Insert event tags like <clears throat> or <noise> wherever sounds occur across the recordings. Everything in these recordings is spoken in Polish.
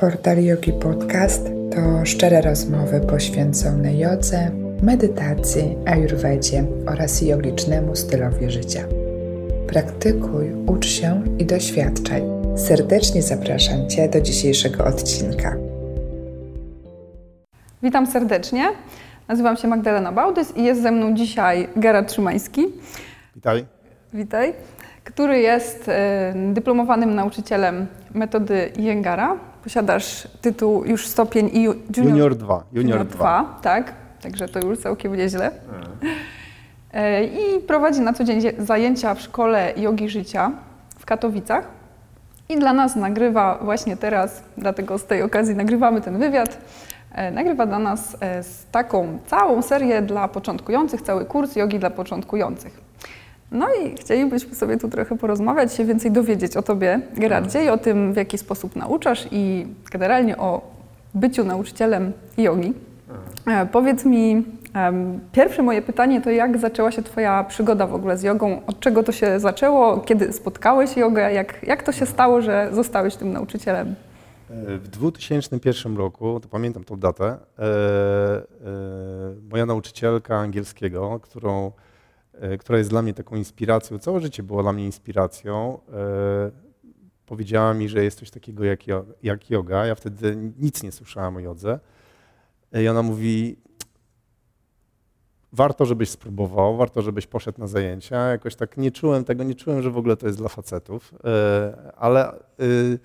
Portal Yogi Podcast to szczere rozmowy poświęcone jodze, medytacji, ayurvedzie oraz jogicznemu stylowi życia. Praktykuj, ucz się i doświadczaj. Serdecznie zapraszam Cię do dzisiejszego odcinka. Witam serdecznie. Nazywam się Magdalena Bałdys i jest ze mną dzisiaj Gerard Szymański. Witaj. Witaj. Który jest e, dyplomowanym nauczycielem metody Jengara. Posiadasz tytuł już stopień i junior, Junior 2. junior 2, tak. Także to już całkiem nieźle. E, I prowadzi na co dzień zie- zajęcia w szkole jogi życia w Katowicach. I dla nas nagrywa właśnie teraz, dlatego z tej okazji nagrywamy ten wywiad. E, Nagrywa dla nas e, taką całą serię dla początkujących, cały kurs jogi dla początkujących. No i chcielibyśmy sobie tu trochę porozmawiać, się więcej dowiedzieć o Tobie, Gerardzie, i o tym, w jaki sposób nauczasz i generalnie o byciu nauczycielem jogi. E, Powiedz mi, pierwsze moje pytanie to jak zaczęła się Twoja przygoda w ogóle z jogą? Od czego to się zaczęło? Kiedy spotkałeś jogę? Jak, jak to się stało, że zostałeś tym nauczycielem? W 2001 roku, to pamiętam tą datę, e, e, moja nauczycielka angielskiego, którą, e, która jest dla mnie taką inspiracją, całe życie była dla mnie inspiracją, e, powiedziała mi, że jest coś takiego jak, yoga. Ja wtedy nic nie słyszałem o jodze. E, I ona mówi, warto, żebyś spróbował, warto, żebyś poszedł na zajęcia. Jakoś tak nie czułem tego, nie czułem, że w ogóle to jest dla facetów, e, ale y,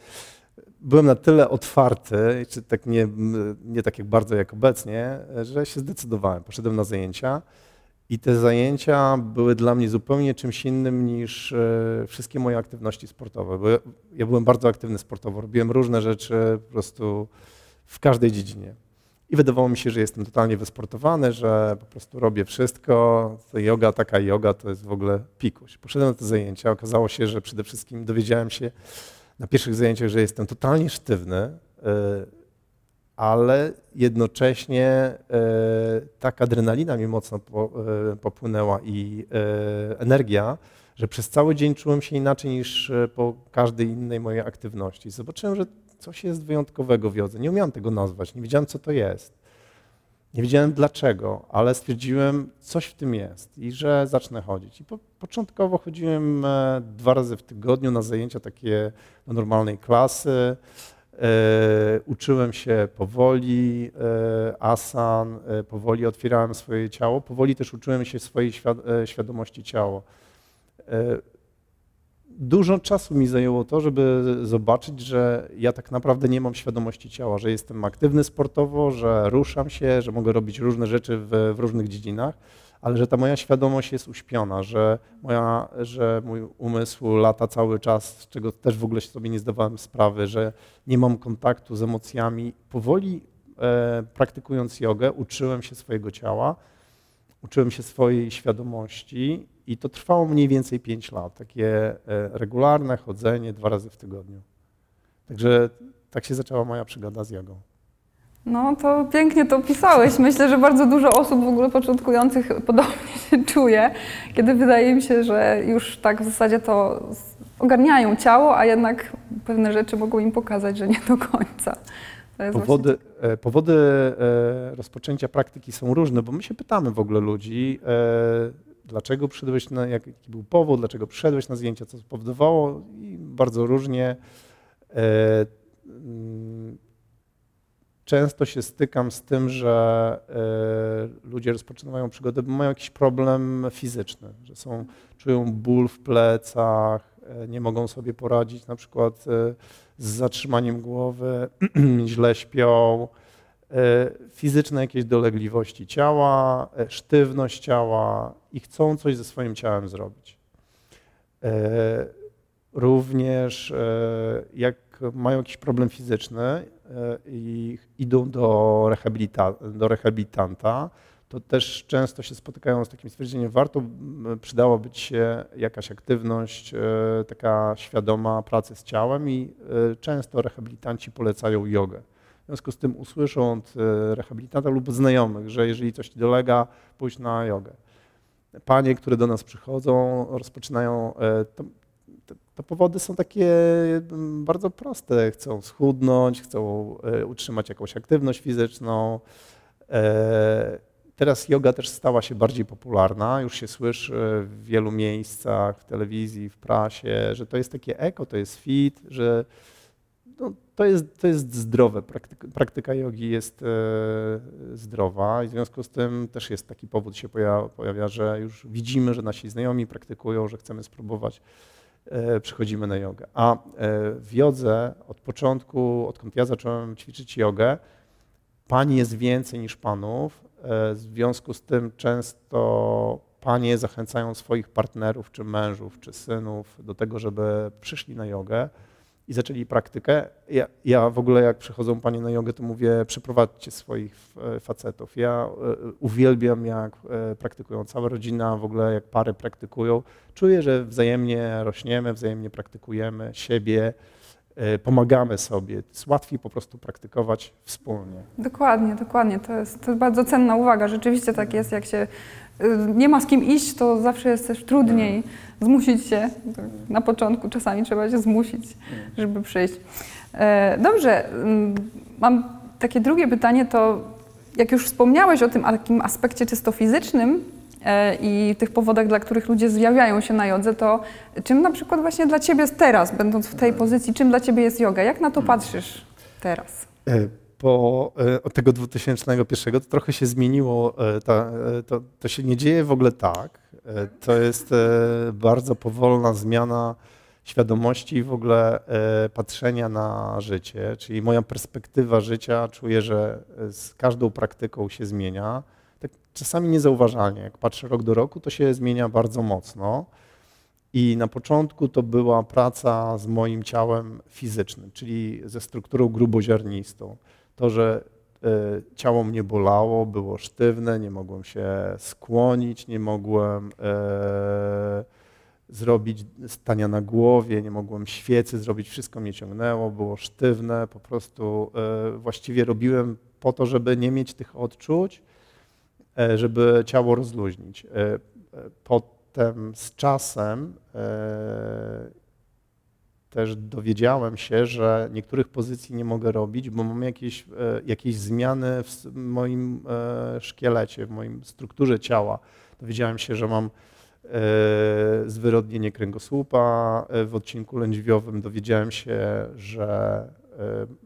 byłem na tyle otwarty, czy tak nie, nie tak jak bardzo jak obecnie, że się zdecydowałem. Poszedłem na zajęcia i te zajęcia były dla mnie zupełnie czymś innym niż e, wszystkie moje aktywności sportowe. Bo ja, byłem bardzo aktywny sportowo, robiłem różne rzeczy po prostu w każdej dziedzinie. I wydawało mi się, że jestem totalnie wysportowany, że po prostu robię wszystko. To yoga, taka yoga to jest w ogóle pikuś. Poszedłem na te zajęcia, okazało się, że przede wszystkim dowiedziałem się na pierwszych zajęciach, że jestem totalnie sztywny, e, ale jednocześnie e, tak adrenalina mi mocno e, popłynęła i e, energia, że przez cały dzień czułem się inaczej niż po każdej innej mojej aktywności. Zobaczyłem, że coś jest wyjątkowego w jodze. Nie umiałem tego nazwać, nie wiedziałem, co to jest. Nie wiedziałem dlaczego, ale stwierdziłem, coś w tym jest i że zacznę chodzić. I po, początkowo chodziłem dwa razy w tygodniu na zajęcia takie do normalnej klasy. E, uczyłem się powoli e, asan, e, powoli otwierałem swoje ciało, powoli też uczyłem się swojej świad- świadomości ciała. Dużo czasu mi zajęło to, żeby zobaczyć, że ja tak naprawdę nie mam świadomości ciała, że jestem aktywny sportowo, że ruszam się, że mogę robić różne rzeczy w, w różnych dziedzinach, ale że ta moja świadomość jest uśpiona, że, moja, że mój umysł lata cały czas, z czego też w ogóle sobie nie zdawałem sprawy, że nie mam kontaktu z emocjami. Powoli e, praktykując jogę uczyłem się swojego ciała, uczyłem się swojej świadomości i to trwało mniej więcej 5 lat. Takie e, regularne chodzenie dwa razy w tygodniu. Także tak się zaczęła moja przygoda z jogą. No to pięknie to opisałeś. Myślę, że bardzo dużo osób w ogóle początkujących podobnie się czuje, kiedy wydaje mi się, że już tak w zasadzie to ogarniają ciało, a jednak pewne rzeczy mogą im pokazać, że nie do końca. To jest Powody, e, powody e, rozpoczęcia praktyki są różne, bo my się pytamy w ogóle ludzi, dlaczego przyszedłeś na, jaki był powód, dlaczego przyszedłeś na zdjęcia, co spowodowało i bardzo różnie. E, mm, Często się stykam z tym, że e, ludzie rozpoczynają przygodę, bo mają jakiś problem fizyczny, że są, czują ból w plecach, e, nie mogą sobie poradzić na przykład z zatrzymaniem głowy, <clears throat> źle śpią, fizyczne jakieś dolegliwości ciała, e, sztywność ciała i chcą coś ze swoim ciałem zrobić. E, Również e, jak mają jakiś problem fizyczny e, i idą do, rehabilita, do rehabilitanta, to też często się spotykają z takim stwierdzeniem, warto, przydałaby się jakaś aktywność, e, taka świadoma pracy z ciałem i e, często rehabilitanci polecają jogę. Związku z tym usłyszą od e, rehabilitanta lub znajomych, że jeżeli coś ci dolega, pójdź na jogę. Panie, które do nas przychodzą, rozpoczynają, e, to, to powody są takie bardzo proste. Chcą schudnąć, chcą e, utrzymać jakąś aktywność fizyczną. Teraz yoga też stała się bardziej popularna. Już się słyszy w wielu miejscach, w telewizji, w prasie, że to jest takie eko, to jest fit, że no, to, jest, to jest zdrowe. Praktyka, praktyka jogi jest e, zdrowa i w związku z tym też jest taki powód się pojawia, pojawia, że już widzimy, że nasi znajomi praktykują, że chcemy spróbować E, przychodzimy na jogę. A e, w jodze od początku, odkąd ja zacząłem ćwiczyć jogę, pani jest więcej niż panów. W związku z tym często panie zachęcają swoich partnerów, czy mężów, czy synów do tego, żeby przyszli na jogę i zaczęli praktykę. Ja, ja, w ogóle jak przychodzą panie na jogę, to mówię, przeprowadźcie swoich facetów. Ja e, uwielbiam, jak e, praktykują cała rodzina, w ogóle jak pary praktykują. Czuję, że wzajemnie rośniemy, wzajemnie praktykujemy siebie, e, pomagamy sobie. Jest łatwiej po prostu praktykować wspólnie. Dokładnie, dokładnie. To jest, to jest bardzo cenna uwaga. Rzeczywiście tak jest, jak się nie ma z kim iść, to zawsze jest też trudniej zmusić się. Na początku czasami trzeba się zmusić, żeby przyjść. E, dobrze, mm, mam takie drugie pytanie, to jak już wspomniałeś o tym takim aspekcie czysto fizycznym e, i tych powodach, dla których ludzie zjawiają się na jodze, to czym na przykład właśnie dla Ciebie teraz, będąc w tej pozycji, czym dla Ciebie jest yoga? Jak na to patrzysz teraz? E, po od tego 2001 to trochę się zmieniło. Ta, to, to się nie dzieje w ogóle tak. To jest bardzo powolna zmiana świadomości i w ogóle e, patrzenia na życie, czyli moja perspektywa życia czuję, że z każdą praktyką się zmienia. Tak czasami niezauważalnie, jak patrzę rok do roku, to się zmienia bardzo mocno. I na początku to była praca z moim ciałem fizycznym, czyli ze strukturą gruboziarnistą. To, że e, ciało mnie bolało, było sztywne, nie mogłem się skłonić, nie mogłem e, zrobić stania na głowie, nie mogłem świecy zrobić, wszystko mnie ciągnęło, było sztywne, po prostu e, właściwie robiłem po to, żeby nie mieć tych odczuć, żeby ciało rozluźnić. Potem z czasem też dowiedziałem się, że niektórych pozycji nie mogę robić, bo mam jakieś, jakieś zmiany w moim szkielecie, w moim strukturze ciała. Dowiedziałem się, że mam E, zwyrodnienie kręgosłupa. E, w odcinku lędźwiowym dowiedziałem się, że e,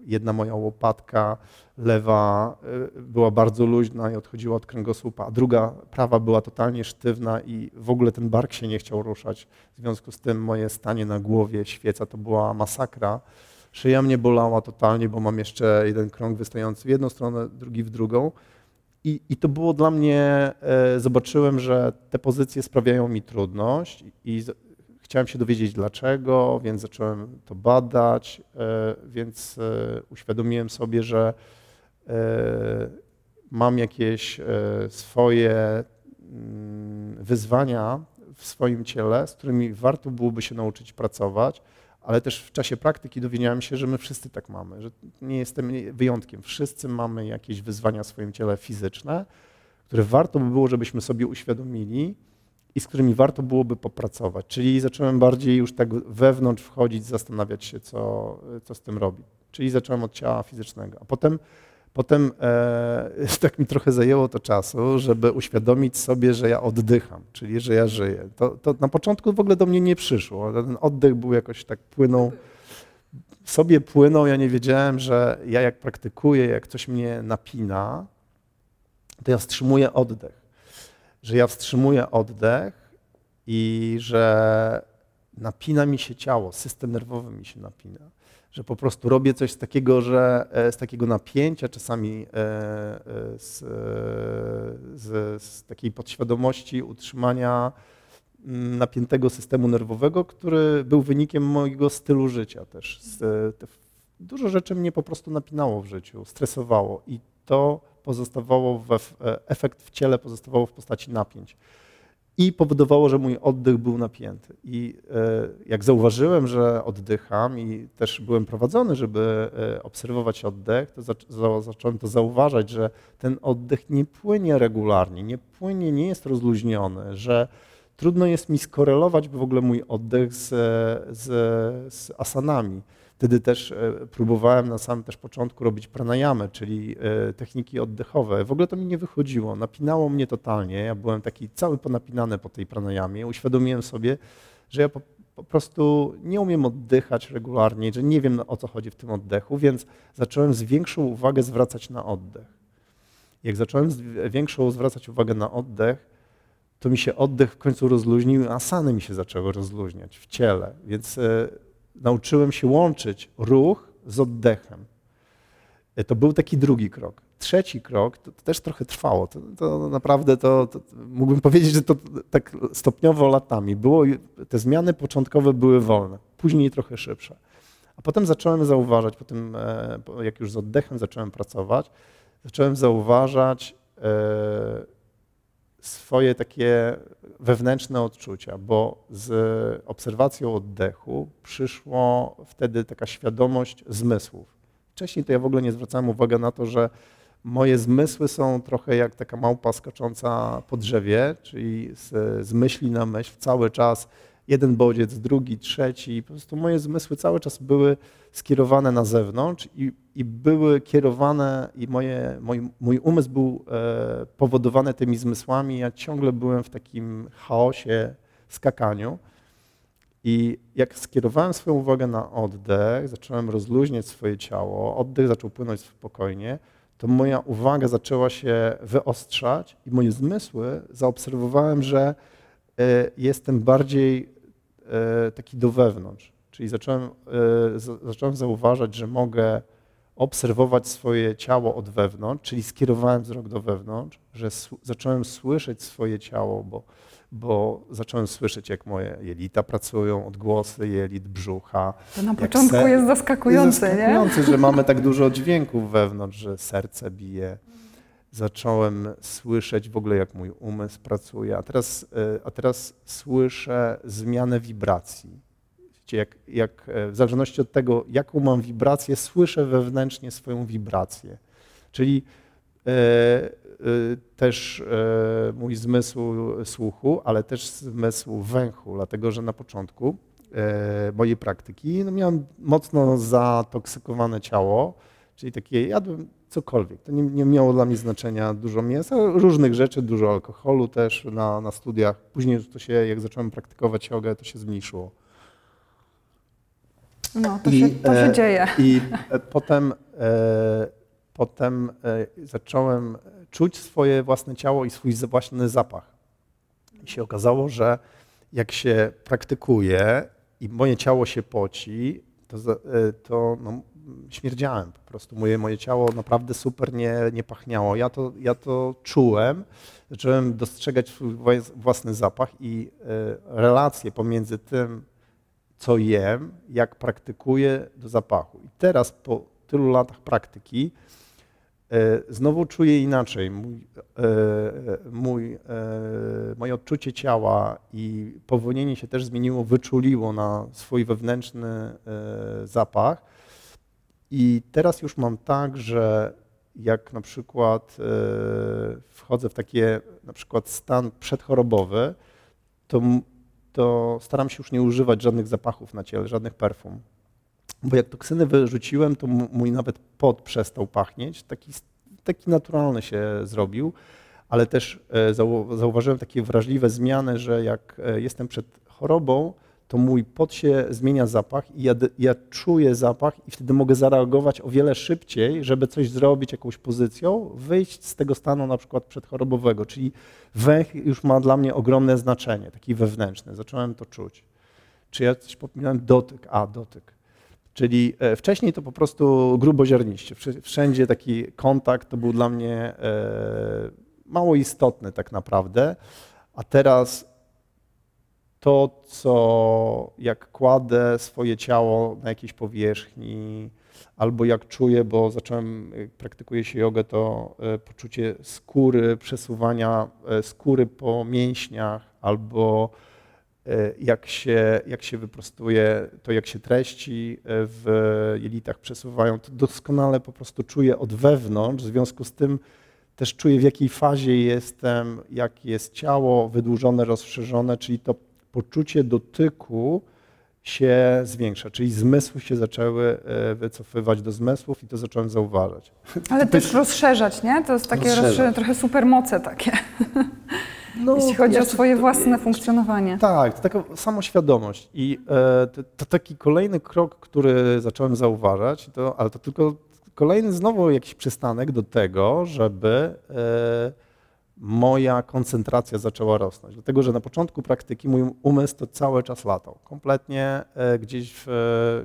jedna moja łopatka lewa była bardzo luźna i odchodziła od kręgosłupa, a druga prawa była totalnie sztywna i w ogóle ten bark się nie chciał ruszać. W związku z tym moje stanie na głowie, świeca to była masakra. Szyja mnie bolała totalnie, bo mam jeszcze jeden krąg wystający w jedną stronę, drugi w drugą. I, I, to było dla mnie, e, zobaczyłem, że te pozycje sprawiają mi trudność i chciałem się dowiedzieć dlaczego, więc zacząłem to badać, e, więc e, uświadomiłem sobie, że mam jakieś swoje mm, wyzwania w swoim ciele, z którymi warto byłoby się nauczyć pracować ale też w czasie praktyki dowiedziałem się, że my wszyscy tak mamy, że nie jestem wyjątkiem. Wszyscy mamy jakieś wyzwania w swoim ciele fizyczne, które warto by było, żebyśmy sobie uświadomili i z którymi warto byłoby popracować. Czyli zacząłem bardziej już tak wewnątrz wchodzić, zastanawiać się, co, co z tym robić. Czyli zacząłem od ciała fizycznego. A potem Potem e, <laughs> tak mi trochę zajęło to czasu, żeby uświadomić sobie, że ja oddycham, czyli że ja żyję. To, to na początku w ogóle do mnie nie przyszło. Ten oddech był jakoś tak płynął, sobie płynął. Ja nie wiedziałem, że ja jak praktykuję, jak coś mnie napina, to ja wstrzymuję oddech. Że ja wstrzymuję oddech i że napina mi się ciało, system nerwowy mi się napina że po prostu robię coś z takiego, że e, z takiego napięcia, czasami e, e, z, z, z takiej podświadomości utrzymania mm, napiętego systemu nerwowego, który był wynikiem mojego stylu życia też. Dużo rzeczy mnie po prostu napinało w życiu, stresowało i to pozostawało, w, efekt w ciele pozostawało w postaci napięć i powodowało, że mój oddech był napięty. I e, jak zauważyłem, że oddycham i też byłem prowadzony, żeby e, obserwować oddech, to zacząłem to zauważać, że ten oddech nie płynie regularnie, nie płynie, nie jest rozluźniony, że trudno jest mi skorelować w ogóle mój oddech z, z, z asanami. Wtedy też e, próbowałem na samym też początku robić pranayamę, czyli e, techniki oddechowe. W ogóle to mi nie wychodziło, napinało mnie totalnie. Ja byłem taki cały ponapinany po tej pranayamie. Uświadomiłem sobie, że ja po, po prostu nie umiem oddychać regularnie, że nie wiem o co chodzi w tym oddechu, więc zacząłem z większą uwagę zwracać na oddech. Jak zacząłem z większą zwracać uwagę na oddech, to mi się oddech w końcu rozluźnił, a sany mi się zaczęły rozluźniać w ciele. Więc e, nauczyłem się łączyć ruch z oddechem. E, to był taki drugi krok. Trzeci krok, to, to też trochę trwało. To, to naprawdę to, to, mógłbym powiedzieć, że to tak stopniowo latami. Było, te zmiany początkowe były wolne, później trochę szybsze. A potem zacząłem zauważać, po tym, e, jak już z oddechem zacząłem pracować, zacząłem zauważać e, swoje takie wewnętrzne odczucia, bo z obserwacją oddechu przyszło wtedy taka świadomość zmysłów. Wcześniej to ja w ogóle nie zwracałem uwagi na to, że moje zmysły są trochę jak taka małpa skacząca po drzewie, czyli z, z myśli na myśl cały czas jeden bodziec, drugi, trzeci. Po prostu moje zmysły cały czas były skierowane na zewnątrz i, i były kierowane, i moje, mój, mój umysł był e, powodowany tymi zmysłami. Ja ciągle byłem w takim chaosie, skakaniu. I jak skierowałem swoją uwagę na oddech, zacząłem rozluźniać swoje ciało, oddech zaczął płynąć spokojnie, to moja uwaga zaczęła się wyostrzać i moje zmysły zaobserwowałem, że e, jestem bardziej taki do wewnątrz. Czyli zacząłem, e, zacząłem zauważać, że mogę obserwować swoje ciało od wewnątrz, czyli skierowałem wzrok do wewnątrz, że zacząłem słyszeć swoje ciało, bo, bo zacząłem słyszeć, jak moje jelita pracują, odgłosy jelit, brzucha. To na początku jest zaskakujące, jest zaskakujące, nie? że mamy tak dużo dźwięków wewnątrz, że serce bije. Zacząłem słyszeć w ogóle, jak mój umysł pracuje, a teraz, e, a teraz słyszę zmianę wibracji. Jak, jak e, w zależności od tego, jaką mam wibrację, słyszę wewnętrznie swoją wibrację. Czyli e, e, też e, mój zmysł słuchu, ale też zmysł węchu, dlatego że na początku e, mojej praktyki no miałem mocno zatoksykowane ciało, czyli takie jadłem cokolwiek. To nie, nie miało dla mnie znaczenia dużo mięsa, różnych rzeczy, dużo alkoholu też na, na studiach. Później to się, jak zacząłem praktykować jogę, to się zmniejszyło. No, to, I, się, to się e, dzieje. I e, potem, e, potem zacząłem czuć swoje własne ciało i swój własny zapach. I się okazało, że jak się praktykuje i moje ciało się poci, to, to no, śmierdziałem po prostu. Moje, moje ciało naprawdę super nie, nie pachniało. Ja to, ja to czułem, zacząłem dostrzegać swój własny zapach i relacje pomiędzy tym, co jem, jak praktykuję do zapachu. I teraz po tylu latach praktyki e, znowu czuję inaczej. Mój, e, mój, e, moje odczucie ciała i powolnienie się też zmieniło, wyczuliło na swój wewnętrzny zapach. I teraz już mam tak, że jak na przykład wchodzę w takie na przykład stan przedchorobowy, to to staram się już nie używać żadnych zapachów na ciele, żadnych perfum. Bo jak toksyny wyrzuciłem, to mój nawet pot przestał pachnieć, taki, taki naturalny się zrobił, ale też e, zauważyłem takie wrażliwe zmiany, że jak e, jestem przed chorobą, to mój pot się zmienia zapach i ja, ja, czuję zapach i wtedy mogę zareagować o wiele szybciej, żeby coś zrobić jakąś pozycją, wyjść z tego stanu na przykład przedchorobowego, czyli węch już ma dla mnie ogromne znaczenie, taki wewnętrzny, zacząłem to czuć. Czy ja coś pominąłem? Dotyk, a dotyk. Czyli e, wcześniej to po prostu gruboziarniście, wszędzie taki kontakt to był dla mnie e, mało istotny tak naprawdę, a teraz to, co jak kładę swoje ciało na jakiejś powierzchni, albo jak czuję, bo zacząłem, praktykuję się jogę, to e, poczucie skóry, przesuwania e, skóry po mięśniach, albo e, jak się, jak się wyprostuje, to jak się treści w jelitach przesuwają, to doskonale po prostu czuję od wewnątrz, w związku z tym też czuję w jakiej fazie jestem, jak jest ciało wydłużone, rozszerzone, czyli to poczucie dotyku się zwiększa, czyli zmysły się zaczęły e, wycofywać do zmysłów i to zacząłem zauważać. <laughs> Ale też rozszerzać, nie? To jest takie rozszerzać. trochę supermoce takie. <laughs> No, Jeśli chodzi o swoje własne funkcjonowanie. Tak, to taka samoświadomość. I e, to, to, taki kolejny krok, który zacząłem zauważać, to, ale to tylko kolejny znowu jakiś przystanek do tego, żeby e, moja koncentracja zaczęła rosnąć. Dlatego, że na początku praktyki mój umysł to cały czas latał. Kompletnie e, gdzieś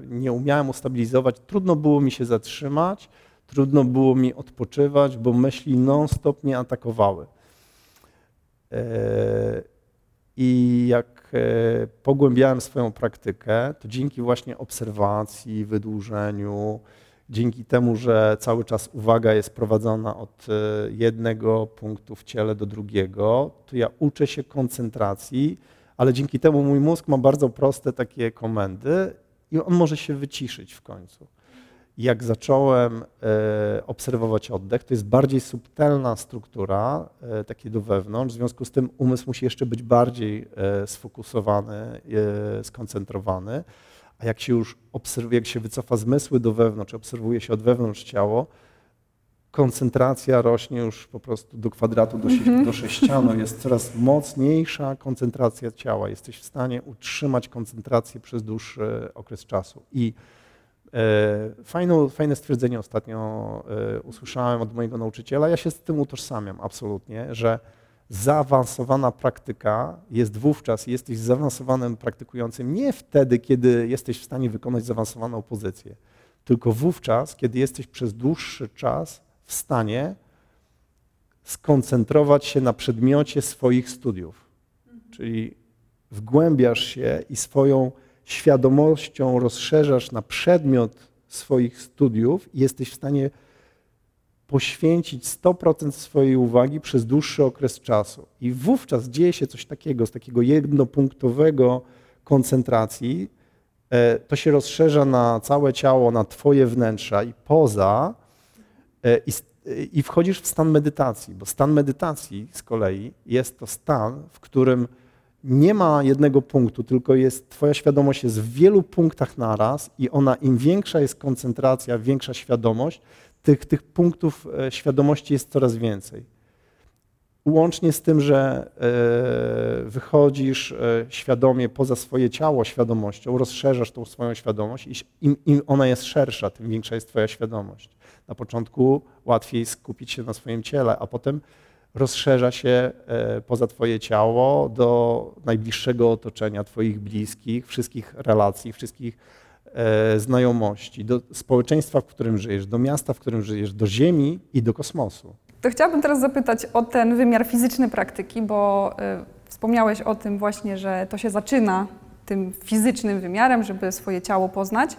nie umiałem ustabilizować, trudno było mi się zatrzymać, trudno było mi odpoczywać, bo myśli non-stop mnie atakowały. E, I jak e, pogłębiałem swoją praktykę, to dzięki właśnie obserwacji, wydłużeniu, dzięki temu, że cały czas uwaga jest prowadzona od e, jednego punktu w ciele do drugiego, to ja uczę się koncentracji, ale dzięki temu mój mózg ma bardzo proste takie komendy i on może się wyciszyć w końcu. Jak zacząłem e, obserwować oddech, to jest bardziej subtelna struktura, e, takie do wewnątrz, w związku z tym umysł musi jeszcze być bardziej sfokusowany, skoncentrowany, a jak się już obserwuje, jak się wycofa zmysły do wewnątrz, obserwuje się od wewnątrz ciało, koncentracja rośnie już po prostu do kwadratu, do, mm -hmm. do sześcianu, jest coraz mocniejsza koncentracja ciała. Jesteś w stanie utrzymać koncentrację przez dłuższy okres czasu. I E, fajne, fajne stwierdzenie ostatnio e, usłyszałem od mojego nauczyciela. Ja się z tym utożsamiam absolutnie, że zaawansowana praktyka jest wówczas, jesteś zaawansowanym praktykującym nie wtedy, kiedy jesteś w stanie wykonać zaawansowaną pozycję, tylko wówczas, kiedy jesteś przez dłuższy czas w stanie skoncentrować się na przedmiocie swoich studiów. Czyli wgłębiasz się i swoją świadomością rozszerzasz na przedmiot swoich studiów i jesteś w stanie poświęcić 100% swojej uwagi przez dłuższy okres czasu. I wówczas dzieje się coś takiego, z takiego jednopunktowego koncentracji, e, to się rozszerza na całe ciało, na twoje wnętrza i poza e, i, i wchodzisz w stan medytacji, bo stan medytacji z kolei jest to stan, w którym nie ma jednego punktu, tylko jest, twoja świadomość jest w wielu punktach naraz i ona, im większa jest koncentracja, większa świadomość, tych, tych punktów e, świadomości jest coraz więcej. Łącznie z tym, że e, wychodzisz e, świadomie poza swoje ciało świadomością, rozszerzasz tą swoją świadomość i im, im ona jest szersza, tym większa jest twoja świadomość. Na początku łatwiej skupić się na swoim ciele, a potem rozszerza się poza Twoje ciało do najbliższego otoczenia, Twoich bliskich, wszystkich relacji, wszystkich znajomości, do społeczeństwa, w którym żyjesz, do miasta, w którym żyjesz, do Ziemi i do kosmosu. To chciałabym teraz zapytać o ten wymiar fizyczny praktyki, bo y, wspomniałeś o tym właśnie, że to się zaczyna tym fizycznym wymiarem, żeby swoje ciało poznać. Y,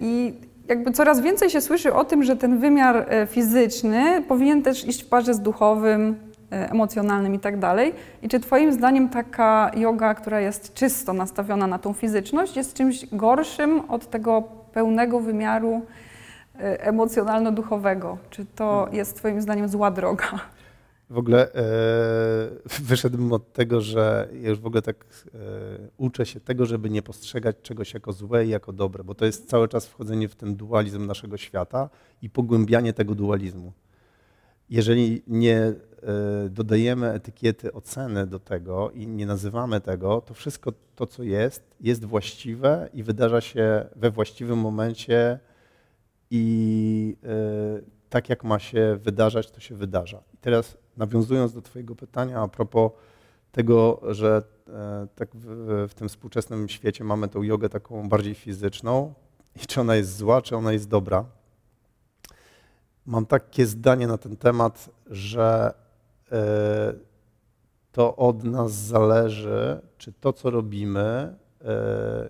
I jakby coraz więcej się słyszy o tym, że ten wymiar e, fizyczny powinien też iść w parze z duchowym, e, emocjonalnym i tak dalej. I czy Twoim zdaniem taka yoga, która jest czysto nastawiona na tą fizyczność, jest czymś gorszym od tego pełnego wymiaru e, emocjonalno-duchowego? Czy to hmm. jest Twoim zdaniem zła droga? W ogóle e, <laughs> wyszedłem od tego, że ja już w ogóle tak e, uczę się tego, żeby nie postrzegać czegoś jako złe i jako dobre, bo to jest cały czas wchodzenie w ten dualizm naszego świata i pogłębianie tego dualizmu. Jeżeli nie e, dodajemy etykiety oceny do tego i nie nazywamy tego, to wszystko to, co jest, jest właściwe i wydarza się we właściwym momencie i e, tak jak ma się wydarzać, to się wydarza. I teraz nawiązując do Twojego pytania a propos tego, że e, tak w, w, tym współczesnym świecie mamy tą jogę taką bardziej fizyczną i czy ona jest zła, czy ona jest dobra. Mam takie zdanie na ten temat, że to od nas zależy, czy to, co robimy, e,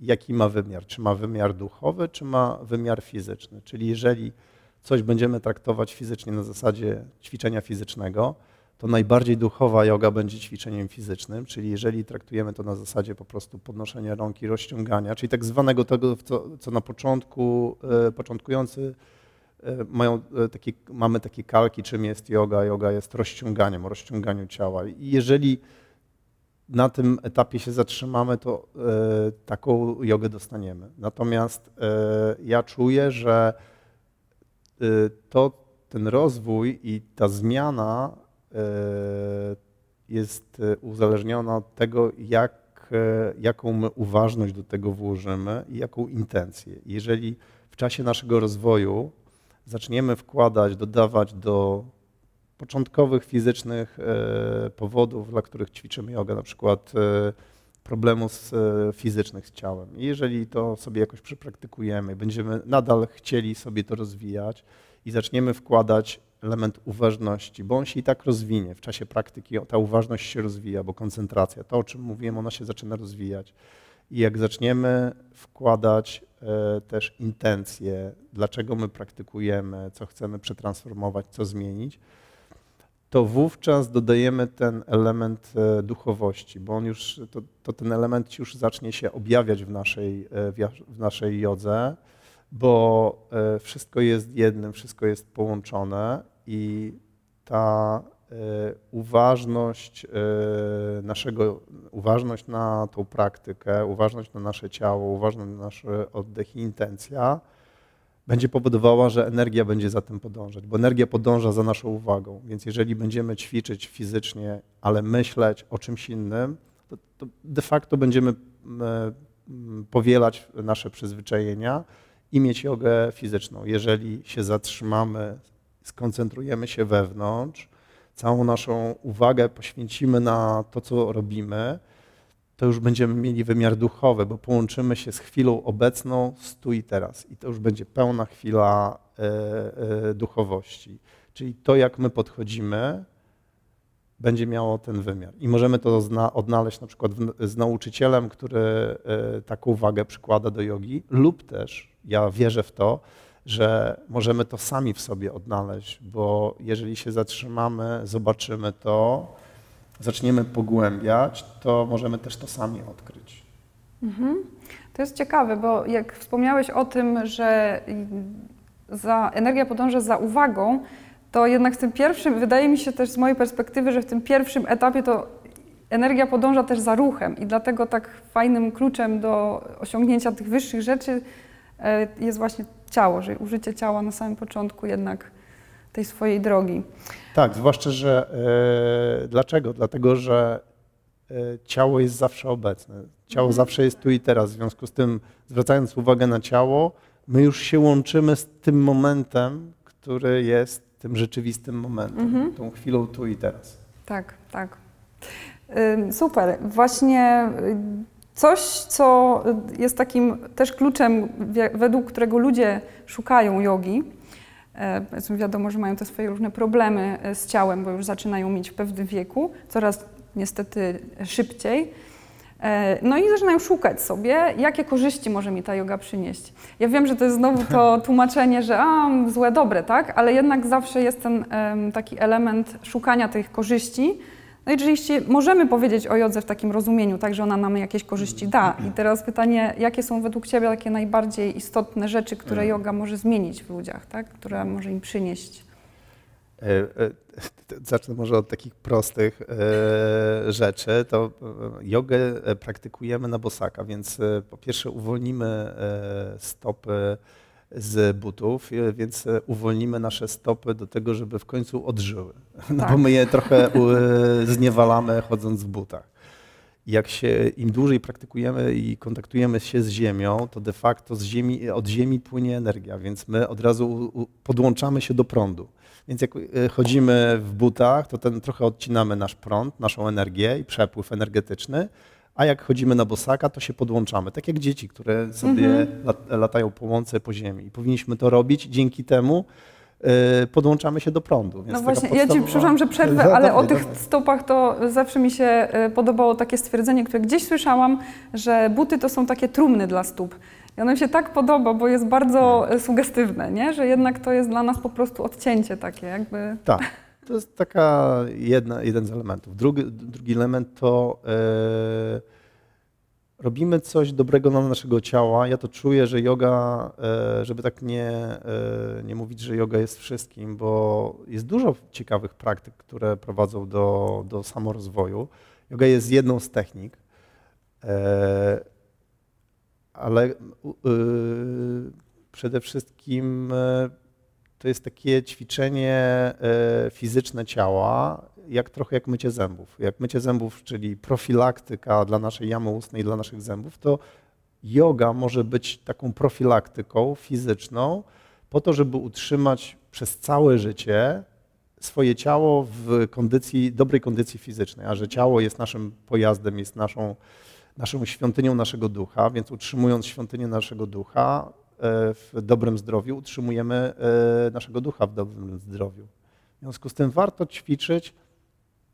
jaki ma wymiar. Czy ma wymiar duchowy, czy ma wymiar fizyczny. Czyli jeżeli coś będziemy traktować fizycznie na zasadzie ćwiczenia fizycznego, to najbardziej duchowa yoga będzie ćwiczeniem fizycznym, czyli jeżeli traktujemy to na zasadzie po prostu podnoszenia rąk i rozciągania, czyli tak zwanego tego, co, co na początku e, początkujący mają takie, mamy takie kalki, czym jest yoga. Yoga jest rozciąganiem, o rozciąganiu ciała. I jeżeli na tym etapie się zatrzymamy, to taką jogę dostaniemy. Natomiast ja czuję, że to ten rozwój i ta zmiana jest uzależniona od tego, jak E, jaką my uważność do tego włożymy i jaką intencję. Jeżeli w czasie naszego rozwoju zaczniemy wkładać, dodawać do początkowych fizycznych e, powodów, dla których ćwiczymy jogę, na przykład e, problemów fizycznych z ciałem. I jeżeli to sobie jakoś przepraktykujemy, będziemy nadal chcieli sobie to rozwijać i zaczniemy wkładać element uważności, bo on się i tak rozwinie. W czasie praktyki ta uważność się rozwija, bo koncentracja, to o czym mówiłem, ona się zaczyna rozwijać. I jak zaczniemy wkładać e, też intencje, dlaczego my praktykujemy, co chcemy przetransformować, co zmienić, to wówczas dodajemy ten element e, duchowości, bo on już, to, to ten element już zacznie się objawiać w naszej, e, w naszej jodze bo e, wszystko jest jednym, wszystko jest połączone i ta e, uważność e, naszego, uważność na tą praktykę, uważność na nasze ciało, uważność na nasz oddech i intencja będzie powodowała, że energia będzie za tym podążać, bo energia podąża za naszą uwagą. Więc jeżeli będziemy ćwiczyć fizycznie, ale myśleć o czymś innym, to, to de facto będziemy powielać nasze przyzwyczajenia i mieć jogę fizyczną. Jeżeli się zatrzymamy, skoncentrujemy się wewnątrz, całą naszą uwagę poświęcimy na to, co robimy, to już będziemy mieli wymiar duchowy, bo połączymy się z chwilą obecną, stu i teraz. I to już będzie pełna chwila e, e, duchowości. Czyli to, jak my podchodzimy, będzie miało ten wymiar. I możemy to odnaleźć na przykład z nauczycielem, który e, taką uwagę przykłada do jogi, lub też ja wierzę w to, że możemy to sami w sobie odnaleźć, bo jeżeli się zatrzymamy, zobaczymy to, zaczniemy pogłębiać, to możemy też to sami odkryć. Mhm. To jest ciekawe, bo jak wspomniałeś o tym, że za, energia podąża za uwagą, to jednak w tym pierwszym, wydaje mi się też z mojej perspektywy, że w tym pierwszym etapie to energia podąża też za ruchem i dlatego tak fajnym kluczem do osiągnięcia tych wyższych rzeczy jest właśnie ciało, że użycie ciała na samym początku jednak tej swojej drogi. Tak, zwłaszcza, że e, dlaczego? Dlatego, że e, ciało jest zawsze obecne. Ciało mhm. zawsze jest tu i teraz. W związku z tym, zwracając uwagę na ciało, my już się łączymy z tym momentem, który jest tym rzeczywistym momentem, mhm. tą chwilą tu i teraz. Tak, tak. Super. Właśnie Coś, co jest takim też kluczem, według którego ludzie szukają jogi. E, wiadomo, że mają te swoje różne problemy e, z ciałem, bo już zaczynają mieć w pewnym wieku, coraz niestety szybciej. E, no i zaczynają szukać sobie, jakie korzyści może mi ta yoga przynieść. Ja wiem, że to jest znowu to <laughs> tłumaczenie, że a, złe, dobre, tak? Ale jednak zawsze jest ten taki element szukania tych korzyści, no i oczywiście możemy powiedzieć o jodze w takim rozumieniu, tak, że ona nam jakieś korzyści da. I teraz pytanie, jakie są według Ciebie takie najbardziej istotne rzeczy, które mm. yoga może zmienić w ludziach, tak? które może im przynieść? E, e, zacznę może od takich prostych e, rzeczy. To jogę praktykujemy na bosaka, więc po pierwsze uwolnimy stopy z butów, e, więc e, uwolnimy nasze stopy do tego, żeby w końcu odżyły. <laughs> No tak. bo my je trochę e, zniewalamy chodząc w butach. Jak się im dłużej praktykujemy i kontaktujemy się z ziemią, to de facto z ziemi, od ziemi płynie energia, więc my od razu podłączamy się do prądu. Więc jak chodzimy w butach, to ten trochę odcinamy nasz prąd, naszą energię i przepływ energetyczny, a jak chodzimy na bosaka, to się podłączamy. Tak jak dzieci, które sobie mhm. latają po łące po ziemi. Powinniśmy to robić dzięki temu, y, podłączamy się do prądu. no właśnie, podstawowa... ja Ci przepraszam, że przerwę, <laughs> ale o tych stopach to zawsze mi się y, podobało takie stwierdzenie, które gdzieś słyszałam, że buty to są takie trumny dla stóp. I ono mi się tak podoba, bo jest bardzo hmm. sugestywne, nie? że jednak to jest dla nas po prostu odcięcie takie jakby. Tak. To jest taka jedna, jeden z elementów. Drugi, drugi element to robimy coś dobrego dla naszego ciała. Ja to czuję, że yoga, e, żeby tak nie, e, nie mówić, że yoga jest wszystkim, bo jest dużo ciekawych praktyk, które prowadzą do, do samorozwoju. Yoga jest jedną z technik, ale przede wszystkim to jest takie ćwiczenie fizyczne ciała, jak trochę jak mycie zębów. Jak mycie zębów, czyli profilaktyka dla naszej jamy ustnej, dla naszych zębów, to yoga może być taką profilaktyką fizyczną po to, żeby utrzymać przez całe życie swoje ciało w kondycji, dobrej kondycji fizycznej, a że ciało jest naszym pojazdem, jest naszą, naszą świątynią naszego ducha, więc utrzymując świątynię naszego ducha e, w dobrym zdrowiu, utrzymujemy e, naszego ducha w dobrym zdrowiu. W związku z tym warto ćwiczyć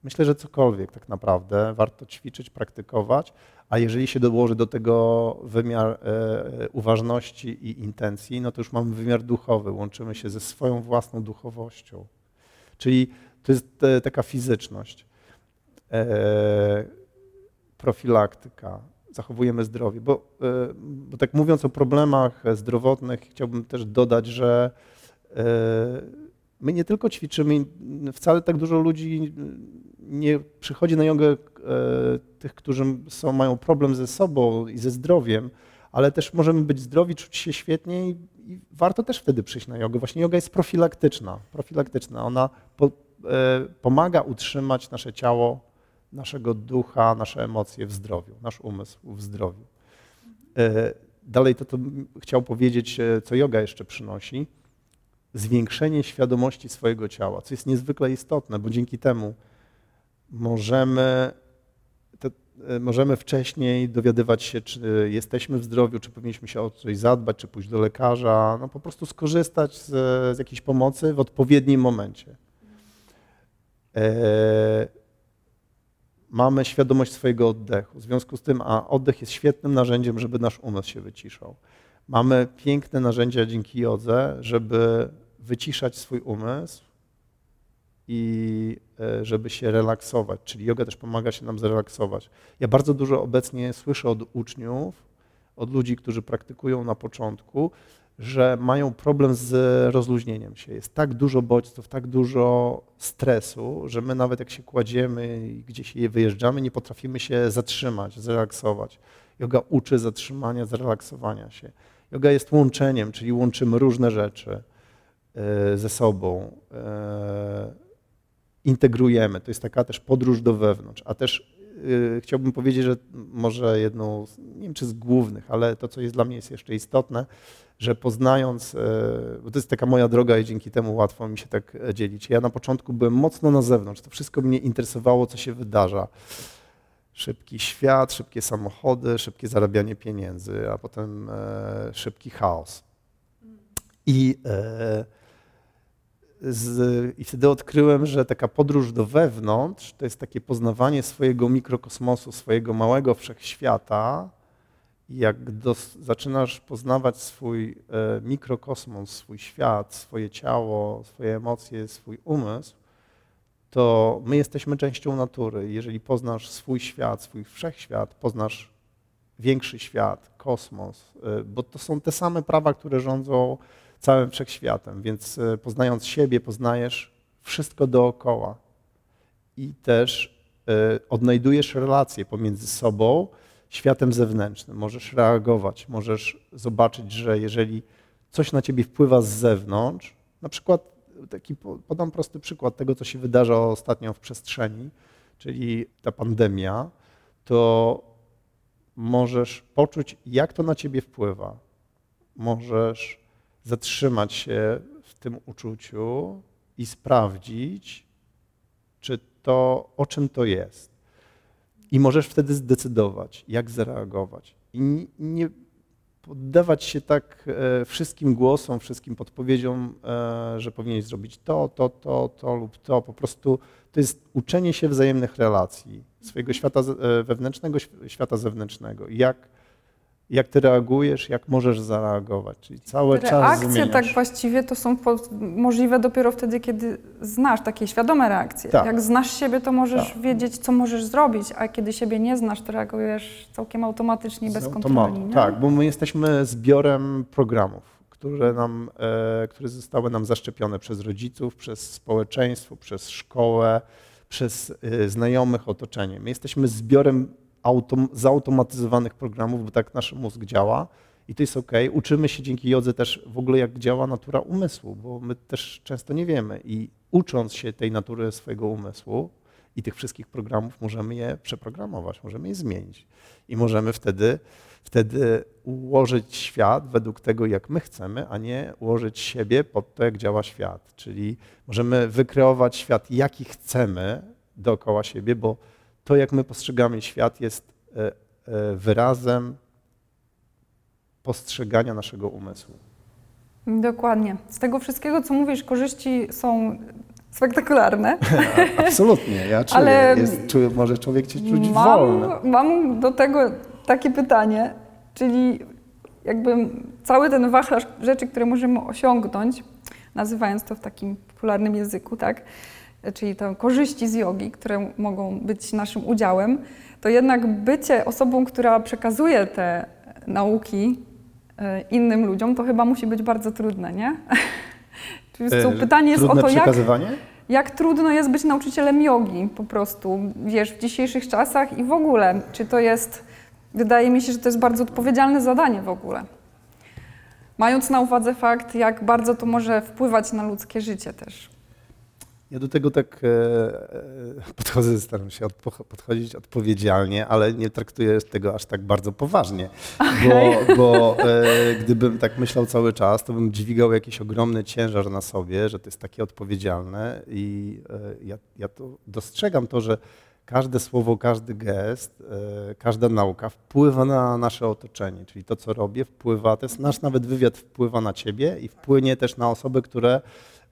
Myślę, że cokolwiek tak naprawdę warto ćwiczyć, praktykować, a jeżeli się dołoży do tego wymiar e, uważności i intencji, no to już mamy wymiar duchowy, łączymy się ze swoją własną duchowością. Czyli to jest e, taka fizyczność, e, profilaktyka, zachowujemy zdrowie. Bo, bo tak mówiąc o problemach zdrowotnych, chciałbym też dodać, że my nie tylko ćwiczymy, wcale tak dużo ludzi nie przychodzi na jogę e, tych, którzy są, mają problem ze sobą i ze zdrowiem, ale też możemy być zdrowi, czuć się świetnie i, i warto też wtedy przyjść na jogę. Właśnie yoga jest profilaktyczna. profilaktyczna. Ona po, e, pomaga utrzymać nasze ciało, naszego ducha, nasze emocje w zdrowiu, nasz umysł w zdrowiu. E, dalej to, to chciał powiedzieć, e, co yoga jeszcze przynosi. Zwiększenie świadomości swojego ciała, co jest niezwykle istotne, bo dzięki temu możemy, to, e, możemy wcześniej dowiadywać się, czy jesteśmy w zdrowiu, czy powinniśmy się o coś zadbać, czy pójść do lekarza, no po prostu skorzystać z, z jakiejś pomocy w odpowiednim momencie. Mamy świadomość swojego oddechu. W związku z tym, a oddech jest świetnym narzędziem, żeby nasz umysł się wyciszał. Mamy piękne narzędzia dzięki jodze, żeby wyciszać swój umysł, i e, żeby się relaksować, czyli yoga też pomaga się nam zrelaksować. Ja bardzo dużo obecnie słyszę od uczniów, od ludzi, którzy praktykują na początku, że mają problem z rozluźnieniem się. Jest tak dużo bodźców, tak dużo stresu, że my nawet jak się kładziemy i gdzieś je wyjeżdżamy, nie potrafimy się zatrzymać, zrelaksować. Yoga uczy zatrzymania, zrelaksowania się. Yoga jest łączeniem, czyli łączymy różne rzeczy e, ze sobą e, integrujemy. To jest taka też podróż do wewnątrz. A też chciałbym powiedzieć, że może jedną, nie wiem czy z głównych, ale to, co jest dla mnie jest jeszcze istotne, że poznając, yy, bo to jest taka moja droga i dzięki temu łatwo mi się tak e, dzielić. Ja na początku byłem mocno na zewnątrz, to wszystko mnie interesowało, co się wydarza. Szybki świat, szybkie samochody, szybkie zarabianie pieniędzy, a potem e, szybki chaos. I e, z, I wtedy odkryłem, że taka podróż do wewnątrz to jest takie poznawanie swojego mikrokosmosu, swojego małego wszechświata. Jak dos, zaczynasz poznawać swój e, mikrokosmos, swój świat, swoje ciało, swoje emocje, swój umysł, to my jesteśmy częścią natury. Jeżeli poznasz swój świat, swój wszechświat, poznasz większy świat, kosmos, e, bo to są te same prawa, które rządzą całym wszechświatem, więc e, poznając siebie, poznajesz wszystko dookoła i też e, odnajdujesz relacje pomiędzy sobą, światem zewnętrznym. Możesz reagować, możesz zobaczyć, że jeżeli coś na ciebie wpływa z zewnątrz, na przykład taki podam prosty przykład tego, co się wydarza ostatnio w przestrzeni, czyli ta pandemia, to możesz poczuć, jak to na ciebie wpływa. Możesz zatrzymać się w tym uczuciu i sprawdzić, czy to, o czym to jest. I możesz wtedy zdecydować, jak zareagować. I nie poddawać się tak e, wszystkim głosom, wszystkim podpowiedziom, e, że powinieneś zrobić to, to, to, to lub to. Po prostu to jest uczenie się wzajemnych relacji, swojego świata e, wewnętrznego, świata zewnętrznego. Jak jak ty reagujesz, jak możesz zareagować. Czyli cały Reakcje czas zmieniasz. tak właściwie to są po, możliwe dopiero wtedy, kiedy znasz takie świadome reakcje. Tak. Jak znasz siebie, to możesz Tak. wiedzieć, co możesz zrobić, a kiedy siebie nie znasz, to reagujesz całkiem automatycznie, bez Z kontroli. Nie? Tak, bo my jesteśmy zbiorem programów, które, nam, e, które zostały nam zaszczepione przez rodziców, przez społeczeństwo, przez szkołę, przez e, znajomych, otoczenie. My jesteśmy zbiorem autom, zautomatyzowanych programów, bo tak nasz mózg działa i to jest ok. Uczymy się dzięki jodze też w ogóle, jak działa natura umysłu, bo my też często nie wiemy i ucząc się tej natury swojego umysłu i tych wszystkich programów, możemy je przeprogramować, możemy je zmienić i możemy wtedy, wtedy ułożyć świat według tego, jak my chcemy, a nie ułożyć siebie pod to, jak działa świat. Czyli możemy wykreować świat, jaki chcemy dookoła siebie, bo to, jak my postrzegamy świat, jest e, e, wyrazem postrzegania naszego umysłu. Dokładnie. Z tego wszystkiego, co mówisz, korzyści są spektakularne. <laughs> Absolutnie, ja czuję, Ale- jest, czuję może człowiek się czuć mam, wolny. mam do tego takie pytanie, czyli jakby cały ten wachlarz rzeczy, które możemy osiągnąć, nazywając to w takim popularnym języku, tak? Czyli to korzyści z jogi, które mogą być naszym udziałem, to jednak bycie osobą, która przekazuje te nauki e, innym ludziom, to chyba musi być bardzo trudne, nie? <laughs> Czyli E, pytanie jest o to, jak, jak trudno jest być nauczycielem jogi po prostu, wiesz, w dzisiejszych czasach i w ogóle, czy to jest, wydaje mi się, że to jest bardzo odpowiedzialne zadanie w ogóle. Mając na uwadze fakt, jak bardzo to może wpływać na ludzkie życie też. Ja do tego tak e, e, podchodzę, staram się podchodzić odpowiedzialnie, ale nie traktuję tego aż tak bardzo poważnie, bo, <laughs> bo e, gdybym tak myślał cały czas, to bym dźwigał jakiś ogromny ciężar na sobie, że to jest takie odpowiedzialne i ja, ja to dostrzegam to, że każde słowo, każdy gest, każda nauka wpływa na nasze otoczenie, czyli to, co robię, wpływa, to jest nasz nawet wywiad wpływa na ciebie i wpłynie też na osoby, które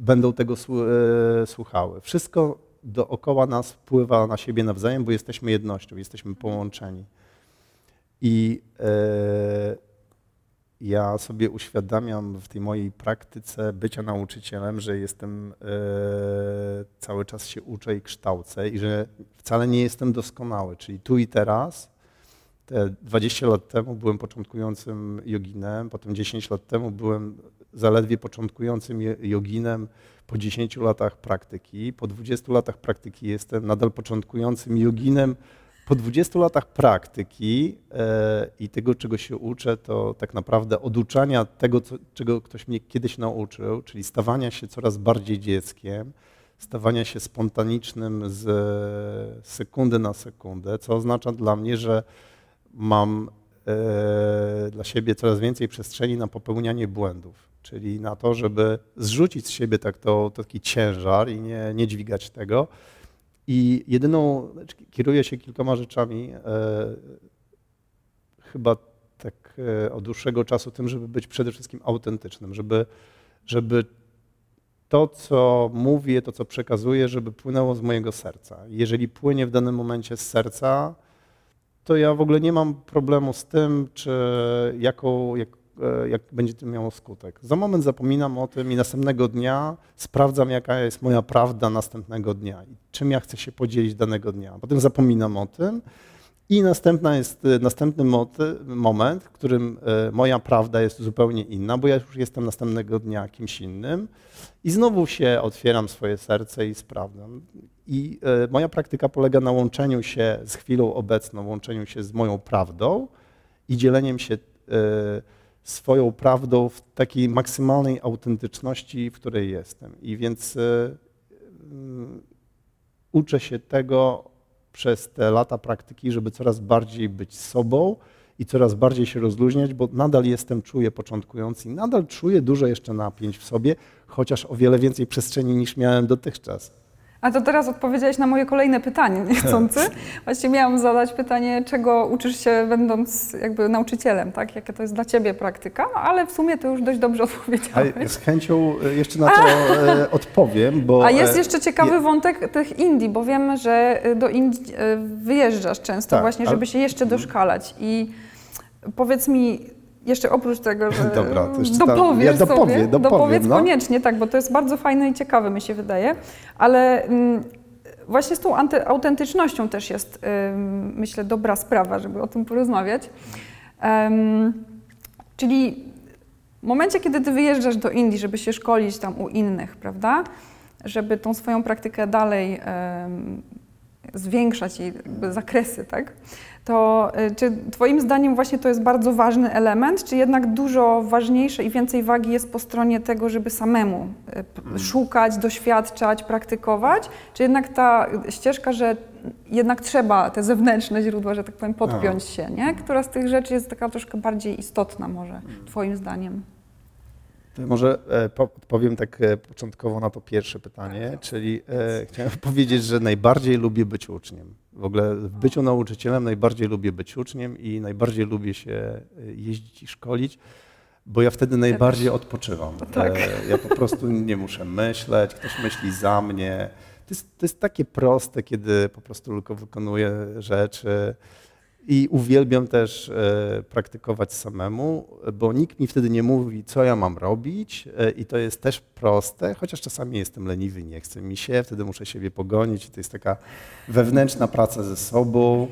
będą tego e, słuchały. Wszystko dookoła nas wpływa na siebie nawzajem, bo jesteśmy jednością, jesteśmy połączeni. I e, ja sobie uświadamiam w tej mojej praktyce bycia nauczycielem, że jestem e, cały czas się uczę i kształcę i że wcale nie jestem doskonały. Czyli tu i teraz, te 20 lat temu byłem początkującym joginem, potem 10 lat temu byłem zaledwie początkującym joginem po 10 latach praktyki. Po 20 latach praktyki jestem nadal początkującym joginem. Po 20 latach praktyki e, i tego, czego się uczę, to tak naprawdę oduczania tego, czego ktoś mnie kiedyś nauczył, czyli stawania się coraz bardziej dzieckiem, stawania się spontanicznym z sekundy na sekundę, co oznacza dla mnie, że mam e, dla siebie coraz więcej przestrzeni na popełnianie błędów, czyli na to, żeby zrzucić z siebie tak to, taki ciężar i nie, nie dźwigać tego. I jedyną, znaczy kieruję się kilkoma rzeczami, e, chyba tak e, od dłuższego czasu tym, żeby być przede wszystkim autentycznym, żeby, żeby to, co mówię, to, co przekazuję, żeby płynęło z mojego serca. Jeżeli płynie w danym momencie z serca, to ja w ogóle nie mam problemu z tym, czy jaką, jak, jak będzie to miało skutek. Za moment zapominam o tym i następnego dnia sprawdzam, jaka jest moja prawda następnego dnia i czym ja chcę się podzielić danego dnia. Potem zapominam o tym i następna jest, e, następny moment, w którym e, moja prawda jest zupełnie inna, bo ja już jestem następnego dnia kimś innym i znowu się otwieram swoje serce i sprawdzam. I e, moja praktyka polega na łączeniu się z chwilą obecną, łączeniu się z moją prawdą i dzieleniem się e, swoją prawdą w takiej maksymalnej autentyczności, w której jestem. I więc e, mm, uczę się tego przez te lata praktyki, żeby coraz bardziej być sobą i coraz bardziej się rozluźniać, bo nadal jestem, czuję początkujący nadal czuję dużo jeszcze napięć w sobie, chociaż o wiele więcej przestrzeni niż miałem dotychczas. A to teraz odpowiedziałeś na moje kolejne pytanie, <laughs> niechcący. Właściwie miałam zadać pytanie, czego uczysz się będąc jakby nauczycielem, tak? Jaka to jest dla Ciebie praktyka, no, ale w sumie to już dość dobrze odpowiedziałeś. <laughs> A z chęcią e, jeszcze na to e, <laughs> odpowiem, bo... A jest e, jeszcze ciekawy wątek tych Indii, bo wiemy, że do Indii wyjeżdżasz często Tak, właśnie, ale- żeby się jeszcze doszkalać. I powiedz mi, jeszcze oprócz tego, że <laughs> Dobra, to jeszcze dopowiesz ja dopowiem, sobie, dopowiedz no. koniecznie, tak, bo to jest bardzo fajne i ciekawe, mi się wydaje, ale mm, właśnie z tą anty, autentycznością też jest, ym, myślę, dobra sprawa, żeby o tym porozmawiać. Ym, czyli w momencie, kiedy ty wyjeżdżasz do Indii, żeby się szkolić tam u innych, prawda, żeby tą swoją praktykę dalej ym, zwiększać jej zakresy, tak? To y, czy Twoim zdaniem właśnie to jest bardzo ważny element, czy jednak dużo ważniejsze i więcej wagi jest po stronie tego, żeby samemu y, p- szukać, doświadczać, praktykować, czy jednak ta ścieżka, że jednak trzeba te zewnętrzne źródła, że tak powiem, podpiąć się, nie? Która z tych rzeczy jest taka troszkę bardziej istotna może, Twoim zdaniem? Może e, po- odpowiem tak e, początkowo na to pierwsze pytanie, czyli e, chciałem <laughs> powiedzieć, że najbardziej lubię być uczniem. W ogóle w byciu nauczycielem najbardziej lubię być uczniem i najbardziej lubię się jeździć i szkolić, bo ja wtedy najbardziej odpoczywam. Tak. E, Ja po prostu <laughs> nie muszę myśleć, ktoś myśli za mnie. To jest, to jest takie proste, kiedy po prostu tylko wykonuję rzeczy. I uwielbiam też e, praktykować samemu, bo nikt mi wtedy nie mówi, co ja mam robić, e, i to jest też proste, chociaż czasami jestem leniwy, nie chce mi się, wtedy muszę siebie pogonić. To jest taka wewnętrzna praca ze sobą,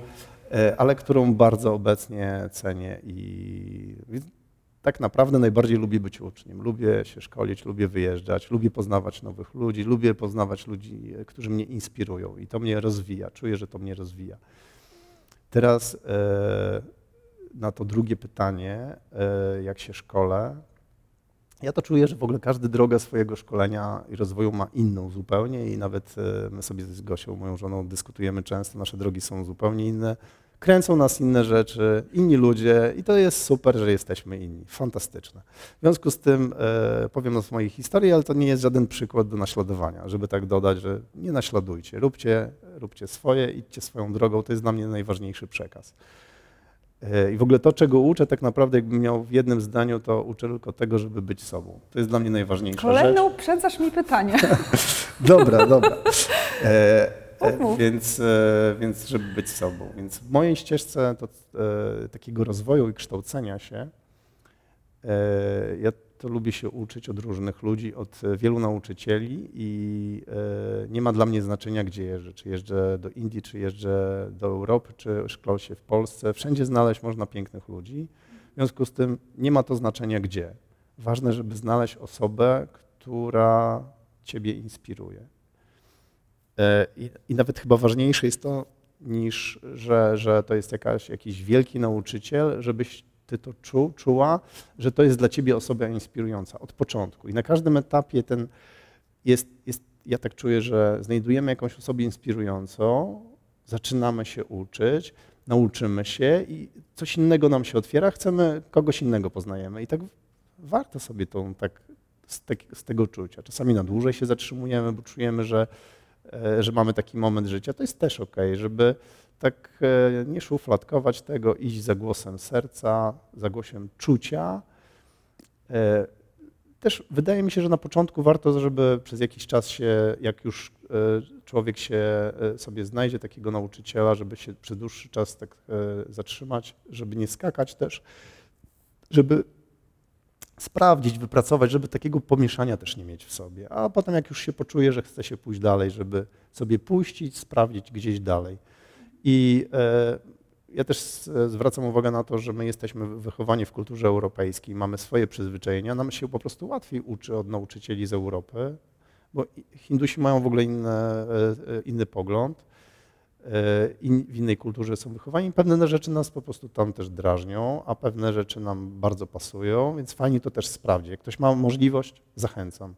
e, ale którą bardzo obecnie cenię. I tak naprawdę najbardziej lubię być uczniem. Lubię się szkolić, lubię wyjeżdżać, lubię poznawać nowych ludzi, lubię poznawać ludzi, którzy mnie inspirują, i to mnie rozwija. Czuję, że to mnie rozwija. Teraz e, na to drugie pytanie, e, jak się szkolę. Ja to czuję, że w ogóle każdy drogę swojego szkolenia i rozwoju ma inną zupełnie i nawet e, my sobie z Gosią, moją żoną, dyskutujemy często, nasze drogi są zupełnie inne. Kręcą nas inne rzeczy, inni ludzie i to jest super, że jesteśmy inni. Fantastyczne. W związku z tym e, powiem o swojej historii, ale to nie jest żaden przykład do naśladowania, żeby tak dodać, że nie naśladujcie, róbcie, róbcie swoje, idźcie swoją drogą, to jest dla mnie najważniejszy przekaz. E, I w ogóle to, czego uczę, tak naprawdę jakbym miał w jednym zdaniu, to uczę tylko tego, żeby być sobą. To jest dla mnie najważniejsza rzecz. Kolejną uprzedzasz mi pytanie. <laughs> Dobra, dobra. E, Mów. więc, e, więc żeby być sobą. Więc w mojej ścieżce to, e, takiego rozwoju i kształcenia się, e, ja to lubię się uczyć od różnych ludzi, od e, wielu nauczycieli i e, nie ma dla mnie znaczenia, gdzie jeżdżę. Czy jeżdżę do Indii, czy jeżdżę do Europy, czy szkolę się w Polsce. Wszędzie znaleźć można pięknych ludzi. W związku z tym nie ma to znaczenia, gdzie. Ważne, żeby znaleźć osobę, która ciebie inspiruje. E, I, nawet chyba ważniejsze jest to, niż że, że to jest jakaś, jakiś wielki nauczyciel, żebyś ty to czuł, czuła, że to jest dla ciebie osoba inspirująca od początku. I na każdym etapie ten jest, jest ja tak czuję, że znajdujemy jakąś osobę inspirującą, zaczynamy się uczyć, nauczymy się i coś innego nam się otwiera, chcemy, kogoś innego poznajemy. I tak warto sobie tą tak z, te, z tego czucia. Czasami na dłużej się zatrzymujemy, bo czujemy, że, że mamy taki moment życia. To jest też ok, żeby tak e, nie szufladkować tego, iść za głosem serca, za głosem czucia. E, Też wydaje mi się, że na początku warto, żeby przez jakiś czas się, jak już e, człowiek się e, sobie znajdzie takiego nauczyciela, żeby się przez dłuższy czas tak e, zatrzymać, żeby nie skakać też, żeby sprawdzić, wypracować, żeby takiego pomieszania też nie mieć w sobie. A potem jak już się poczuje, że chce się pójść dalej, żeby sobie puścić, sprawdzić gdzieś dalej. I e, ja też zwracam uwagę na to, że my jesteśmy wychowani w kulturze europejskiej, mamy swoje przyzwyczajenia, nam się po prostu łatwiej uczy od nauczycieli z Europy, bo Hindusi mają w ogóle inne, e, e, inny pogląd, in, w innej kulturze są wychowani. Pewne rzeczy nas po prostu tam też drażnią, a pewne rzeczy nam bardzo pasują, więc fajnie to też sprawdzić. Jak ktoś ma możliwość, zachęcam.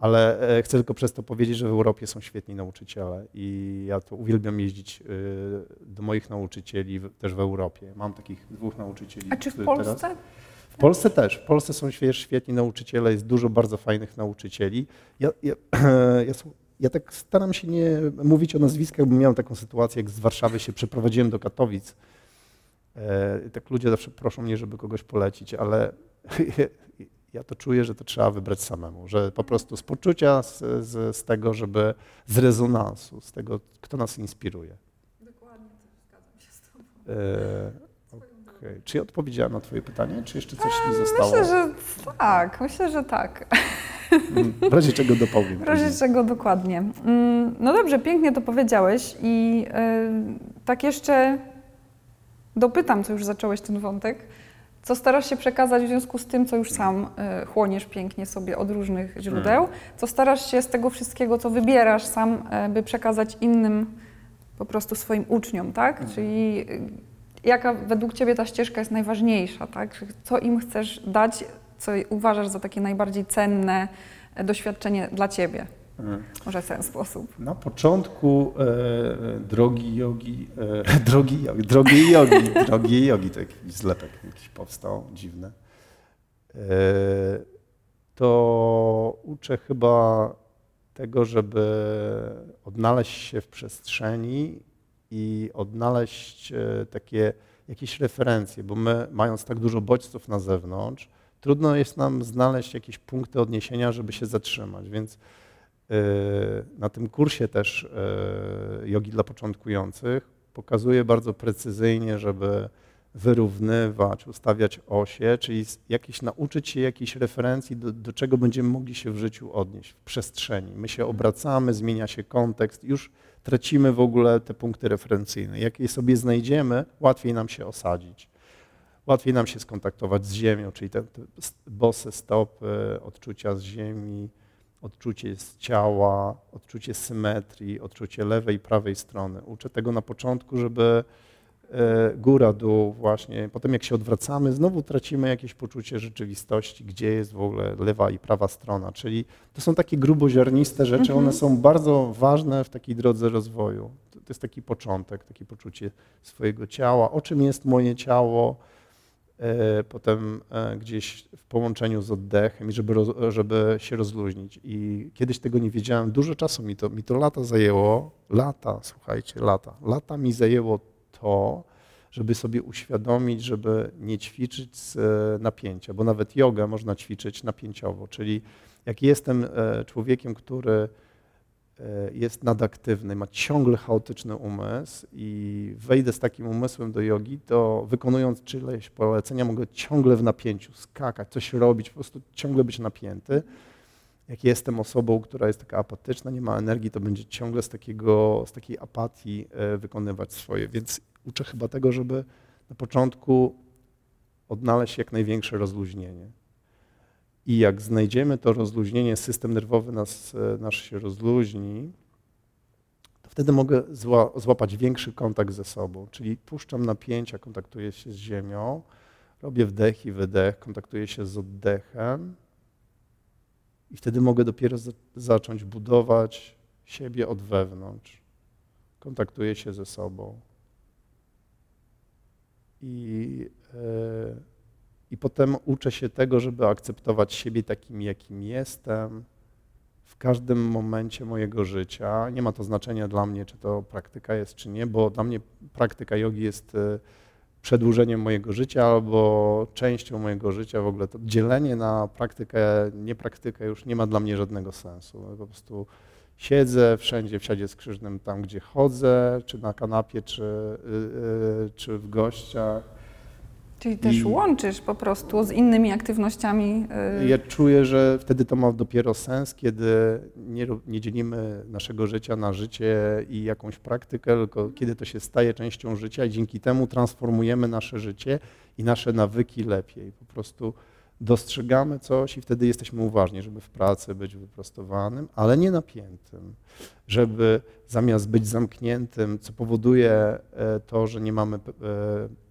Ale e, chcę tylko przez to powiedzieć, że w Europie są świetni nauczyciele i ja to uwielbiam jeździć e, do moich nauczycieli też w Europie. Mam takich dwóch nauczycieli. A czy w Polsce? Teraz, w Polsce też. W Polsce są świe- świetni nauczyciele, jest dużo bardzo fajnych nauczycieli. Ja, ja, <clears throat> ja, ja tak staram się nie mówić o nazwiskach, bo miałem taką sytuację, jak z Warszawy się przeprowadziłem do Katowic. E, tak ludzie zawsze proszą mnie, żeby kogoś polecić, ale <laughs> ja to czuję, że to trzeba wybrać samemu, że po prostu z poczucia, z, z, z tego, żeby z rezonansu, z tego, kto nas inspiruje. Dokładnie, zgadzam się z tobą. E, Okay. Czy ja odpowiedziałem na Twoje pytanie, czy jeszcze coś mi zostało? Myślę, że tak. Myślę, że tak. Mm, w razie czego dopowiem. <laughs> W razie czego dokładnie. Mm, no dobrze, pięknie to powiedziałeś i yy, tak jeszcze dopytam, co już zacząłeś ten wątek. Co starasz się przekazać w związku z tym, co już sam y, chłoniesz pięknie sobie od różnych źródeł? Mm. Co starasz się z tego wszystkiego, co wybierasz sam, y, by przekazać innym, po prostu swoim uczniom, tak? Mm. Czyli y, jaka według Ciebie ta ścieżka jest najważniejsza, tak? Co im chcesz dać, co uważasz za takie najbardziej cenne doświadczenie dla Ciebie? Hmm. Może w ten sposób. Na początku e, drogi jogi, e, <laughs> drogi jogi, drogi jogi, drogi jogi, to jakiś zlepek jakiś powstał, dziwny. E, to uczę chyba tego, żeby odnaleźć się w przestrzeni i odnaleźć e, takie jakieś referencje, bo my mając tak dużo bodźców na zewnątrz, trudno jest nam znaleźć jakieś punkty odniesienia, żeby się zatrzymać, więc e, na tym kursie też e, jogi dla początkujących pokazuję bardzo precyzyjnie, żeby wyrównywać, ustawiać osie, czyli jakieś, nauczyć się jakiejś referencji, do, do czego będziemy mogli się w życiu odnieść, w przestrzeni. My się obracamy, zmienia się kontekst, już tracimy w ogóle te punkty referencyjne. Jak je sobie znajdziemy, łatwiej nam się osadzić. Łatwiej nam się skontaktować z ziemią, czyli te, te bose stopy, odczucia z ziemi, odczucie z ciała, odczucie symetrii, odczucie lewej i prawej strony. Uczę tego na początku, żeby góra, dół właśnie. Potem jak się odwracamy, znowu tracimy jakieś poczucie rzeczywistości, gdzie jest w ogóle lewa i prawa strona. Czyli to są takie gruboziarniste rzeczy, one mhm. są bardzo ważne w takiej drodze rozwoju. To, jest taki początek, takie poczucie swojego ciała, o czym jest moje ciało, E, potem e, gdzieś w połączeniu z oddechem i żeby, żeby się rozluźnić. I kiedyś tego nie wiedziałem, dużo czasu mi to, mi to lata zajęło, lata, słuchajcie, lata, lata mi zajęło to, żeby sobie uświadomić, żeby nie ćwiczyć z e, napięcia, bo nawet jogę można ćwiczyć napięciowo, czyli jak jestem człowiekiem, który E, jest nadaktywny, ma ciągle chaotyczny umysł i wejdę z takim umysłem do jogi, to wykonując czyleś polecenia mogę ciągle w napięciu skakać, coś robić, po prostu ciągle być napięty. Jak jestem osobą, która jest taka apatyczna, nie ma energii, to będzie ciągle z, takiego, z takiej apatii e, wykonywać swoje. Więc uczę chyba tego, żeby na początku odnaleźć jak największe rozluźnienie. I jak znajdziemy to rozluźnienie, system nerwowy nas, e, nasz się rozluźni, to wtedy mogę zła, złapać większy kontakt ze sobą. Czyli puszczam napięcia, kontaktuję się z ziemią, robię wdech i wydech, kontaktuję się z oddechem i wtedy mogę dopiero za, zacząć budować siebie od wewnątrz. Kontaktuję się ze sobą. I yy, i potem uczę się tego, żeby akceptować siebie takim, jakim jestem w każdym momencie mojego życia. Nie ma to znaczenia dla mnie, czy to praktyka jest, czy nie, bo dla mnie praktyka jogi jest e, przedłużeniem mojego życia albo częścią mojego życia. W ogóle to dzielenie na praktykę, niepraktykę już nie ma dla mnie żadnego sensu. Po prostu siedzę wszędzie w siadzie skrzyżnym, tam gdzie chodzę, czy na kanapie, czy, yy, czy w gościach Czyli też I łączysz po prostu z innymi aktywnościami. Y, ja czuję, że wtedy to ma dopiero sens, kiedy nie, nie, dzielimy naszego życia na życie i jakąś praktykę, tylko kiedy to się staje częścią życia i dzięki temu transformujemy nasze życie i nasze nawyki lepiej. Po prostu dostrzegamy coś i wtedy jesteśmy uważni, żeby w pracy być wyprostowanym, ale nie napiętym, żeby zamiast być zamkniętym, co powoduje e, to, że nie mamy e,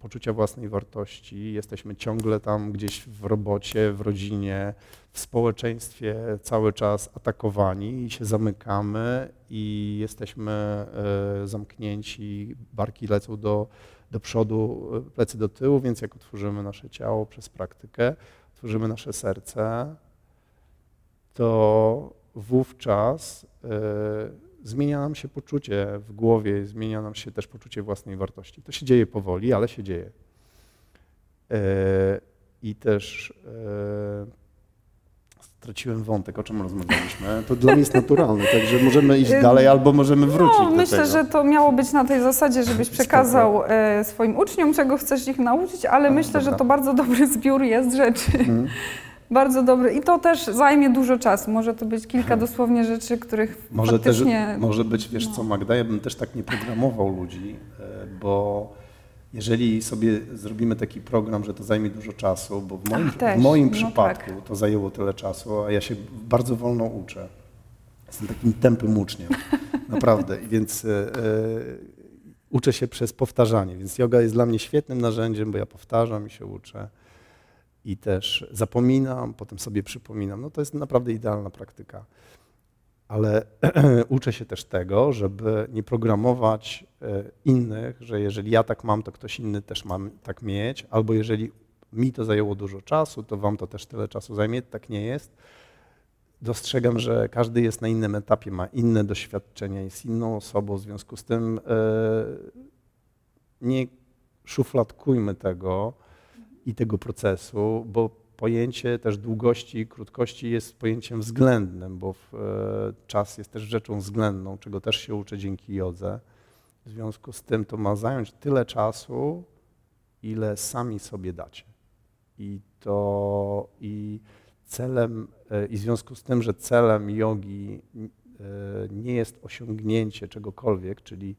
poczucia własnej wartości, jesteśmy ciągle tam gdzieś w robocie, w rodzinie, w społeczeństwie cały czas atakowani i się zamykamy i jesteśmy e, zamknięci, barki lecą do, do przodu, plecy do tyłu, więc jak otworzymy nasze ciało przez praktykę, tworzymy nasze serce, to wówczas y, zmienia nam się poczucie w głowie, zmienia nam się też poczucie własnej wartości. To się dzieje powoli, ale się dzieje. Y, I też y, straciłem wątek, o czym rozmawialiśmy. To dla mnie jest naturalne, także możemy iść dalej albo możemy wrócić no, do myślę, tego. że to miało być na tej zasadzie, żebyś przekazał e, swoim uczniom, czego chcesz ich nauczyć, ale A, myślę, dobra. że to bardzo dobry zbiór jest rzeczy. Mhm. Bardzo dobry. I to też zajmie dużo czasu. Może to być kilka dosłownie rzeczy, których Może też, faktycznie... może być, wiesz no. co, Magda, ja bym też tak nie programował ludzi, e, bo jeżeli sobie zrobimy taki program, że to zajmie dużo czasu, bo w moim, Ach, w moim no przypadku tak. to zajęło tyle czasu, a ja się bardzo wolno uczę. Jestem takim tępym uczniem, <laughs> naprawdę. I więc e, e, uczę się przez powtarzanie, więc yoga jest dla mnie świetnym narzędziem, bo ja powtarzam i się uczę. I też zapominam, potem sobie przypominam. No to jest naprawdę idealna praktyka ale <clears throat> uczę się też tego, żeby nie programować e, innych, że jeżeli ja tak mam, to ktoś inny też ma tak mieć, albo jeżeli mi to zajęło dużo czasu, to wam to też tyle czasu zajmie. Tak nie jest. Dostrzegam, że każdy jest na innym etapie, ma inne doświadczenia, jest inną osobą, w związku z tym e, nie szufladkujmy tego i tego procesu, bo pojęcie też długości i krótkości jest pojęciem względnym, bo e, czas jest też rzeczą względną, czego też się uczę dzięki jodze. W związku z tym to ma zająć tyle czasu, ile sami sobie dacie. I to i celem, e, i w związku z tym, że celem jogi e, nie jest osiągnięcie czegokolwiek, czyli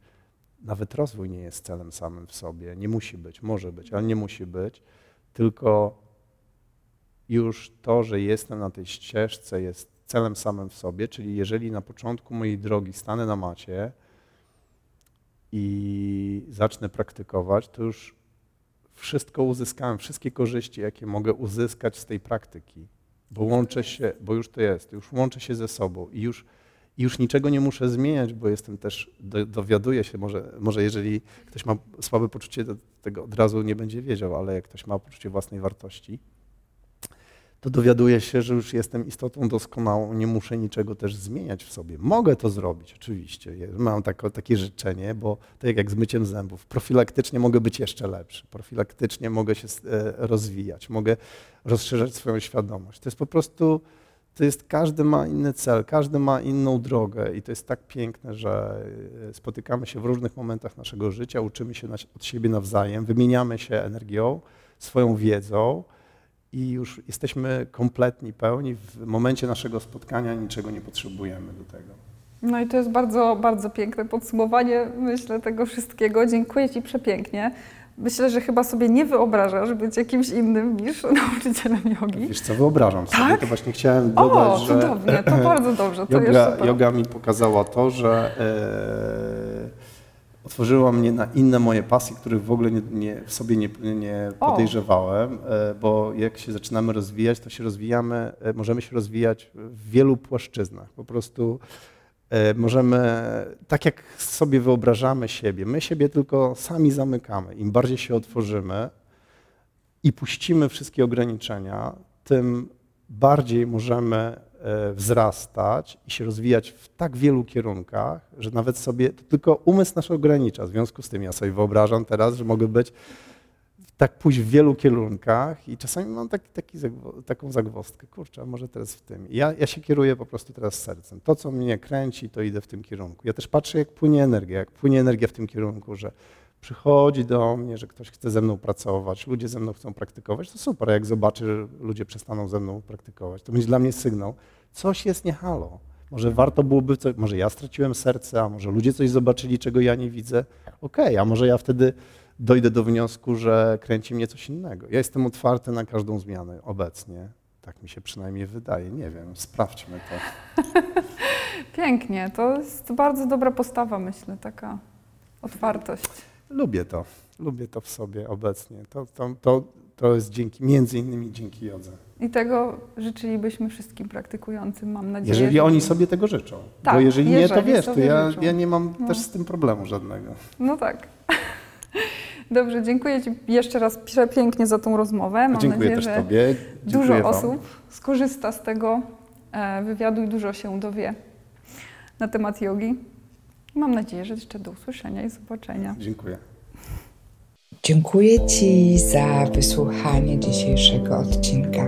nawet rozwój nie jest celem samym w sobie, nie musi być, może być, ale nie musi być, tylko już to, że jestem na tej ścieżce jest celem samym w sobie, czyli jeżeli na początku mojej drogi stanę na macie i zacznę praktykować, to już wszystko uzyskałem, wszystkie korzyści, jakie mogę uzyskać z tej praktyki, bo łączę się, bo już to jest, już łączę się ze sobą i już, już niczego nie muszę zmieniać, bo jestem też, do, dowiaduję się, może, może jeżeli ktoś ma słabe poczucie, to tego od razu nie będzie wiedział, ale jak ktoś ma poczucie własnej wartości, to dowiaduję się, że już jestem istotą doskonałą, nie muszę niczego też zmieniać w sobie. Mogę to zrobić, oczywiście. Mam takie życzenie, bo tak jak z myciem zębów, profilaktycznie mogę być jeszcze lepszy, profilaktycznie mogę się e, rozwijać, mogę rozszerzać swoją świadomość. To jest po prostu, to jest, każdy ma inny cel, każdy ma inną drogę i to jest tak piękne, że e, spotykamy się w różnych momentach naszego życia, uczymy się od siebie nawzajem, wymieniamy się energią, swoją wiedzą, i już jesteśmy kompletni, pełni. W momencie naszego spotkania niczego nie potrzebujemy do tego. No i to jest bardzo, bardzo piękne podsumowanie, myślę, tego wszystkiego. Dziękuję Ci przepięknie. Myślę, że chyba sobie nie wyobrażasz być jakimś innym niż <laughs> nauczycielem jogi. Wiesz co, wyobrażam sobie, Tak? to właśnie chciałem dodać, O, że cudownie, to bardzo dobrze, to <laughs> yoga, yoga mi pokazała to, że e, otworzyła mnie na inne moje pasje, których w ogóle nie, nie, w sobie nie, nie podejrzewałem, e, bo jak się zaczynamy rozwijać, to się rozwijamy, e, możemy się rozwijać w wielu płaszczyznach. Po prostu e, możemy, tak jak sobie wyobrażamy siebie, my siebie tylko sami zamykamy. Im bardziej się otworzymy i puścimy wszystkie ograniczenia, tym bardziej możemy wzrastać i się rozwijać w tak wielu kierunkach, że nawet sobie, to tylko umysł nas ogranicza. W związku z tym ja sobie wyobrażam teraz, że mogę być tak pójść w wielu kierunkach i czasami mam taki, taki, taką zagwozdkę, kurczę, może teraz w tym. Ja, ja się kieruję po prostu teraz sercem. To, co mnie kręci, to idę w tym kierunku. Ja też patrzę, jak płynie energia, jak płynie energia w tym kierunku, że przychodzi do mnie, że ktoś chce ze mną pracować, ludzie ze mną chcą praktykować, to super. Jak zobaczę, że ludzie przestaną ze mną praktykować, to będzie dla mnie sygnał, coś jest nie halo. Może warto byłoby, coś, może ja straciłem serce, a może ludzie coś zobaczyli, czego ja nie widzę. Okej, a może ja wtedy dojdę do wniosku, że kręci mnie coś innego. Ja jestem otwarty na każdą zmianę obecnie. Tak mi się przynajmniej wydaje. Nie wiem, sprawdźmy to. <laughs> Pięknie, to jest bardzo dobra postawa, myślę, taka otwartość. Lubię to. Lubię to w sobie obecnie. To, to, to, to jest dzięki, między innymi dzięki jodze. I tego życzylibyśmy wszystkim praktykującym, mam nadzieję. Jeżeli że- oni sobie tego życzą. Tak, Bo jeżeli, nie, to wiesz, to ja, życzą. ja nie mam No. też z tym problemu żadnego. No tak. <laughs> Dobrze, dziękuję Ci jeszcze raz przepięknie za tą rozmowę. Mam Dziękuję nadzieję, też że Tobie. Dziękuję dużo wam. osób skorzysta z tego e, wywiadu i dużo się dowie na temat jogi. Mam nadzieję, że jeszcze do usłyszenia i zobaczenia. Dziękuję. Dziękuję Ci za wysłuchanie dzisiejszego odcinka.